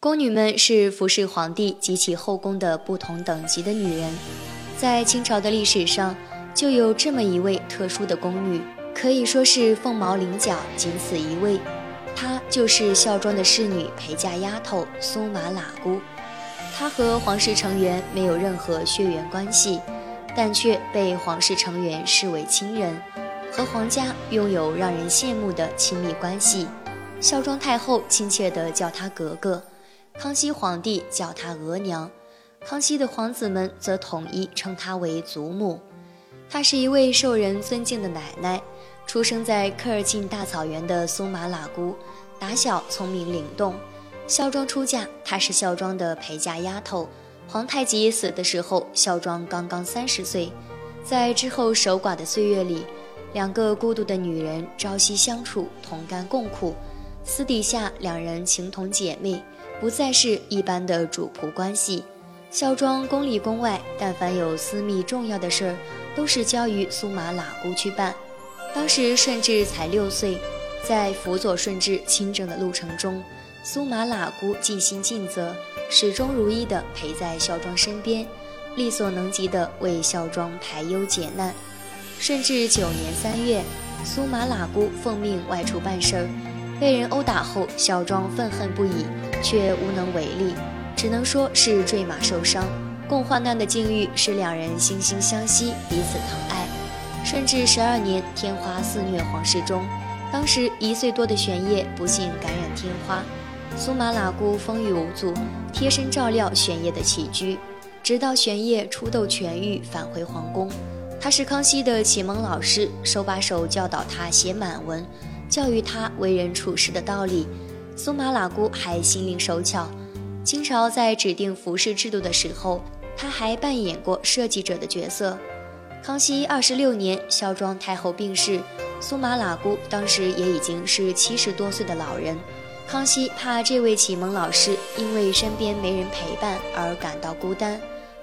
宫女们是服侍皇帝及其后宫的不同等级的女人，在清朝的历史上就有这么一位特殊的宫女，可以说是凤毛麟角，仅此一位。她就是孝庄的侍女陪嫁丫头苏玛喇姑。她和皇室成员没有任何血缘关系，但却被皇室成员视为亲人，和皇家拥有让人羡慕的亲密关系。孝庄太后亲切地叫她格格。康熙皇帝叫她额娘，康熙的皇子们则统一称她为祖母。她是一位受人尊敬的奶奶。出生在科尔沁大草原的苏玛喇姑，打小聪明灵动。孝庄出嫁，她是孝庄的陪嫁丫头。皇太极死的时候，孝庄刚刚三十岁。在之后守寡的岁月里，两个孤独的女人朝夕相处，同甘共苦。私底下，两人情同姐妹。不再是一般的主仆关系，孝庄宫里宫外，但凡有私密重要的事儿，都是交于苏玛喇姑去办。当时顺治才六岁，在辅佐顺治亲政的路程中，苏玛喇姑尽心尽责，始终如一地陪在孝庄身边，力所能及地为孝庄排忧解难。顺治九年三月，苏玛喇姑奉命外出办事儿，被人殴打后，小庄愤恨不已。却无能为力，只能说是坠马受伤。共患难的境遇使两人惺惺相惜，彼此疼爱。顺治十二年，天花肆虐皇室中，当时一岁多的玄烨不幸感染天花，苏玛喇姑风雨无阻，贴身照料玄烨的起居，直到玄烨出痘痊愈，返回皇宫。他是康熙的启蒙老师，手把手教导他写满文，教育他为人处事的道理。苏玛喇姑还心灵手巧，清朝在指定服饰制度的时候，她还扮演过设计者的角色。康熙二十六年，孝庄太后病逝，苏玛喇姑当时也已经是七十多岁的老人。康熙怕这位启蒙老师因为身边没人陪伴而感到孤单，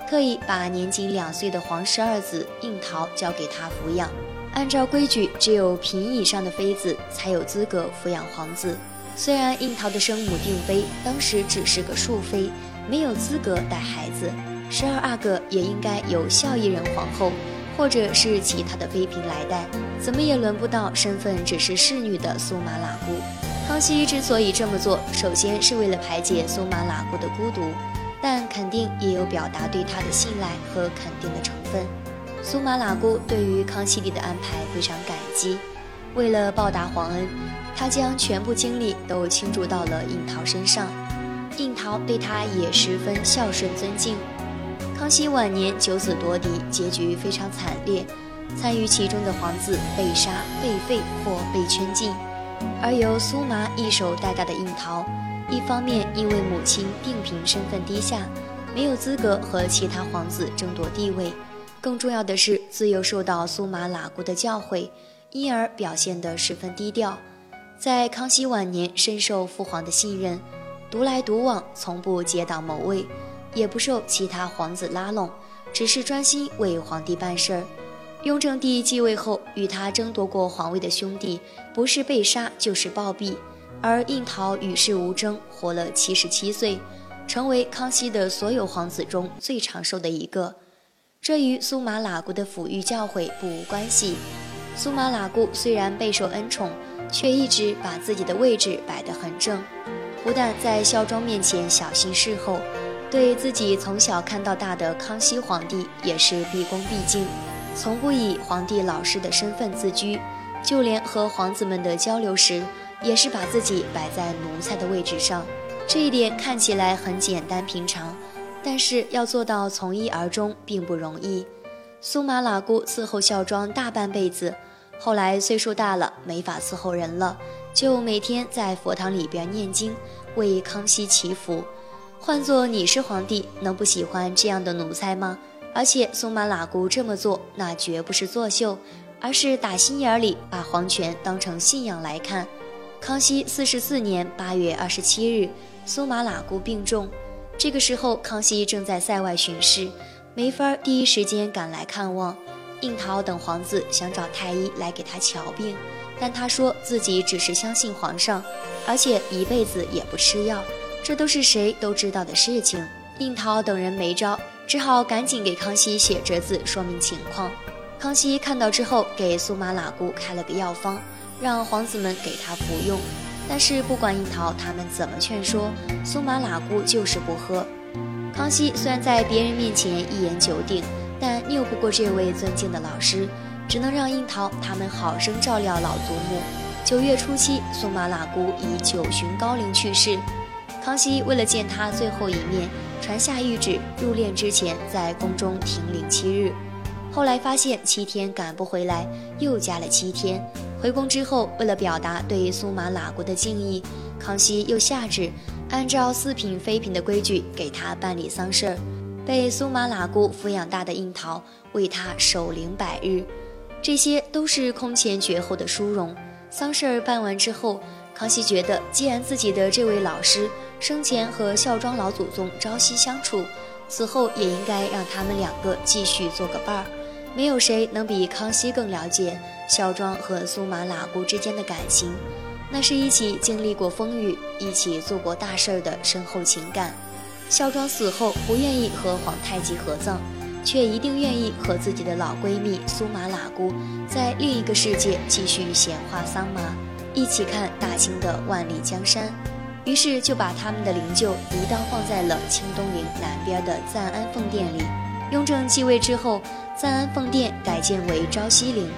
特意把年仅两岁的皇十二子胤桃交给他抚养。按照规矩，只有嫔以上的妃子才有资格抚养皇子。虽然胤桃的生母定妃当时只是个庶妃，没有资格带孩子，十二阿哥也应该由孝义人皇后或者是其他的妃嫔来带，怎么也轮不到身份只是侍女的苏玛喇姑。康熙之所以这么做，首先是为了排解苏玛喇姑的孤独，但肯定也有表达对她的信赖和肯定的成分。苏玛喇姑对于康熙帝的安排非常感激，为了报答皇恩。他将全部精力都倾注到了胤桃身上，胤桃对他也十分孝顺尊敬。康熙晚年九子夺嫡，结局非常惨烈，参与其中的皇子被杀、被废或被圈禁，而由苏麻一手带大的胤桃，一方面因为母亲病嫔身份低下，没有资格和其他皇子争夺地位，更重要的是自幼受到苏麻喇姑的教诲，因而表现得十分低调。在康熙晚年，深受父皇的信任，独来独往，从不结党谋位，也不受其他皇子拉拢，只是专心为皇帝办事儿。雍正帝继位后，与他争夺过皇位的兄弟，不是被杀就是暴毙，而胤桃与世无争，活了七十七岁，成为康熙的所有皇子中最长寿的一个。这与苏玛喇姑的抚育教诲不无关系。苏玛喇姑虽然备受恩宠。却一直把自己的位置摆得很正，不但在孝庄面前小心侍候，对自己从小看到大的康熙皇帝也是毕恭毕敬，从不以皇帝老师的身份自居，就连和皇子们的交流时，也是把自己摆在奴才的位置上。这一点看起来很简单平常，但是要做到从一而终并不容易。苏玛喇姑伺候孝庄大半辈子。后来岁数大了，没法伺候人了，就每天在佛堂里边念经，为康熙祈福。换做你是皇帝，能不喜欢这样的奴才吗？而且苏玛喇姑这么做，那绝不是作秀，而是打心眼里把皇权当成信仰来看。康熙四十四年八月二十七日，苏玛喇姑病重，这个时候康熙正在塞外巡视，没法第一时间赶来看望。应桃等皇子想找太医来给他瞧病，但他说自己只是相信皇上，而且一辈子也不吃药，这都是谁都知道的事情。应桃等人没招，只好赶紧给康熙写折子说明情况。康熙看到之后，给苏麻喇姑开了个药方，让皇子们给他服用。但是不管樱桃他们怎么劝说，苏麻喇姑就是不喝。康熙虽然在别人面前一言九鼎，但拗不过这位尊敬的老师，只能让樱桃他们好生照料老祖母。九月初七，苏麻喇姑以九旬高龄去世。康熙为了见他最后一面，传下谕旨，入殓之前在宫中停灵七日。后来发现七天赶不回来，又加了七天。回宫之后，为了表达对苏麻喇姑的敬意，康熙又下旨。按照四品妃嫔的规矩给他办理丧事儿，被苏麻喇姑抚养大的樱桃为他守灵百日，这些都是空前绝后的殊荣。丧事儿办完之后，康熙觉得，既然自己的这位老师生前和孝庄老祖宗朝夕相处，死后也应该让他们两个继续做个伴儿。没有谁能比康熙更了解孝庄和苏麻喇姑之间的感情。那是一起经历过风雨、一起做过大事儿的深厚情感。孝庄死后不愿意和皇太极合葬，却一定愿意和自己的老闺蜜苏麻喇姑在另一个世界继续闲话桑麻，一起看大清的万里江山。于是就把他们的灵柩一道放在了清东陵南边的赞安奉殿里。雍正继位之后，赞安奉殿改建为昭西陵，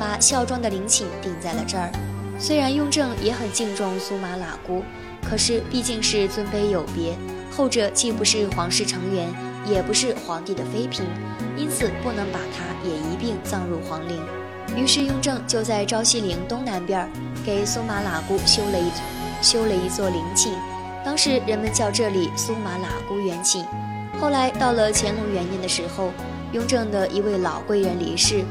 把孝庄的陵寝定在了这儿。虽然雍正也很敬重苏麻喇姑，可是毕竟是尊卑有别，后者既不是皇室成员，也不是皇帝的妃嫔，因此不能把她也一并葬入皇陵。于是雍正就在昭西陵东南边儿给苏麻喇姑修了一修了一座陵寝，当时人们叫这里苏麻喇姑园寝。后来到了乾隆元年的时候，雍正的一位老贵人离世。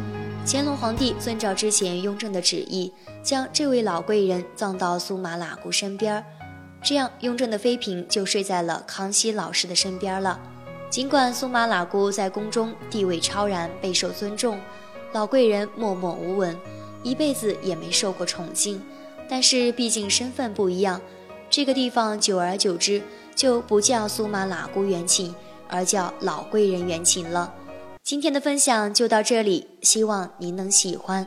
乾隆皇帝遵照之前雍正的旨意，将这位老贵人葬到苏麻喇姑身边这样雍正的妃嫔就睡在了康熙老师的身边了。尽管苏麻喇姑在宫中地位超然，备受尊重，老贵人默默无闻，一辈子也没受过宠幸，但是毕竟身份不一样，这个地方久而久之就不叫苏麻喇姑园寝，而叫老贵人园寝了。今天的分享就到这里，希望您能喜欢。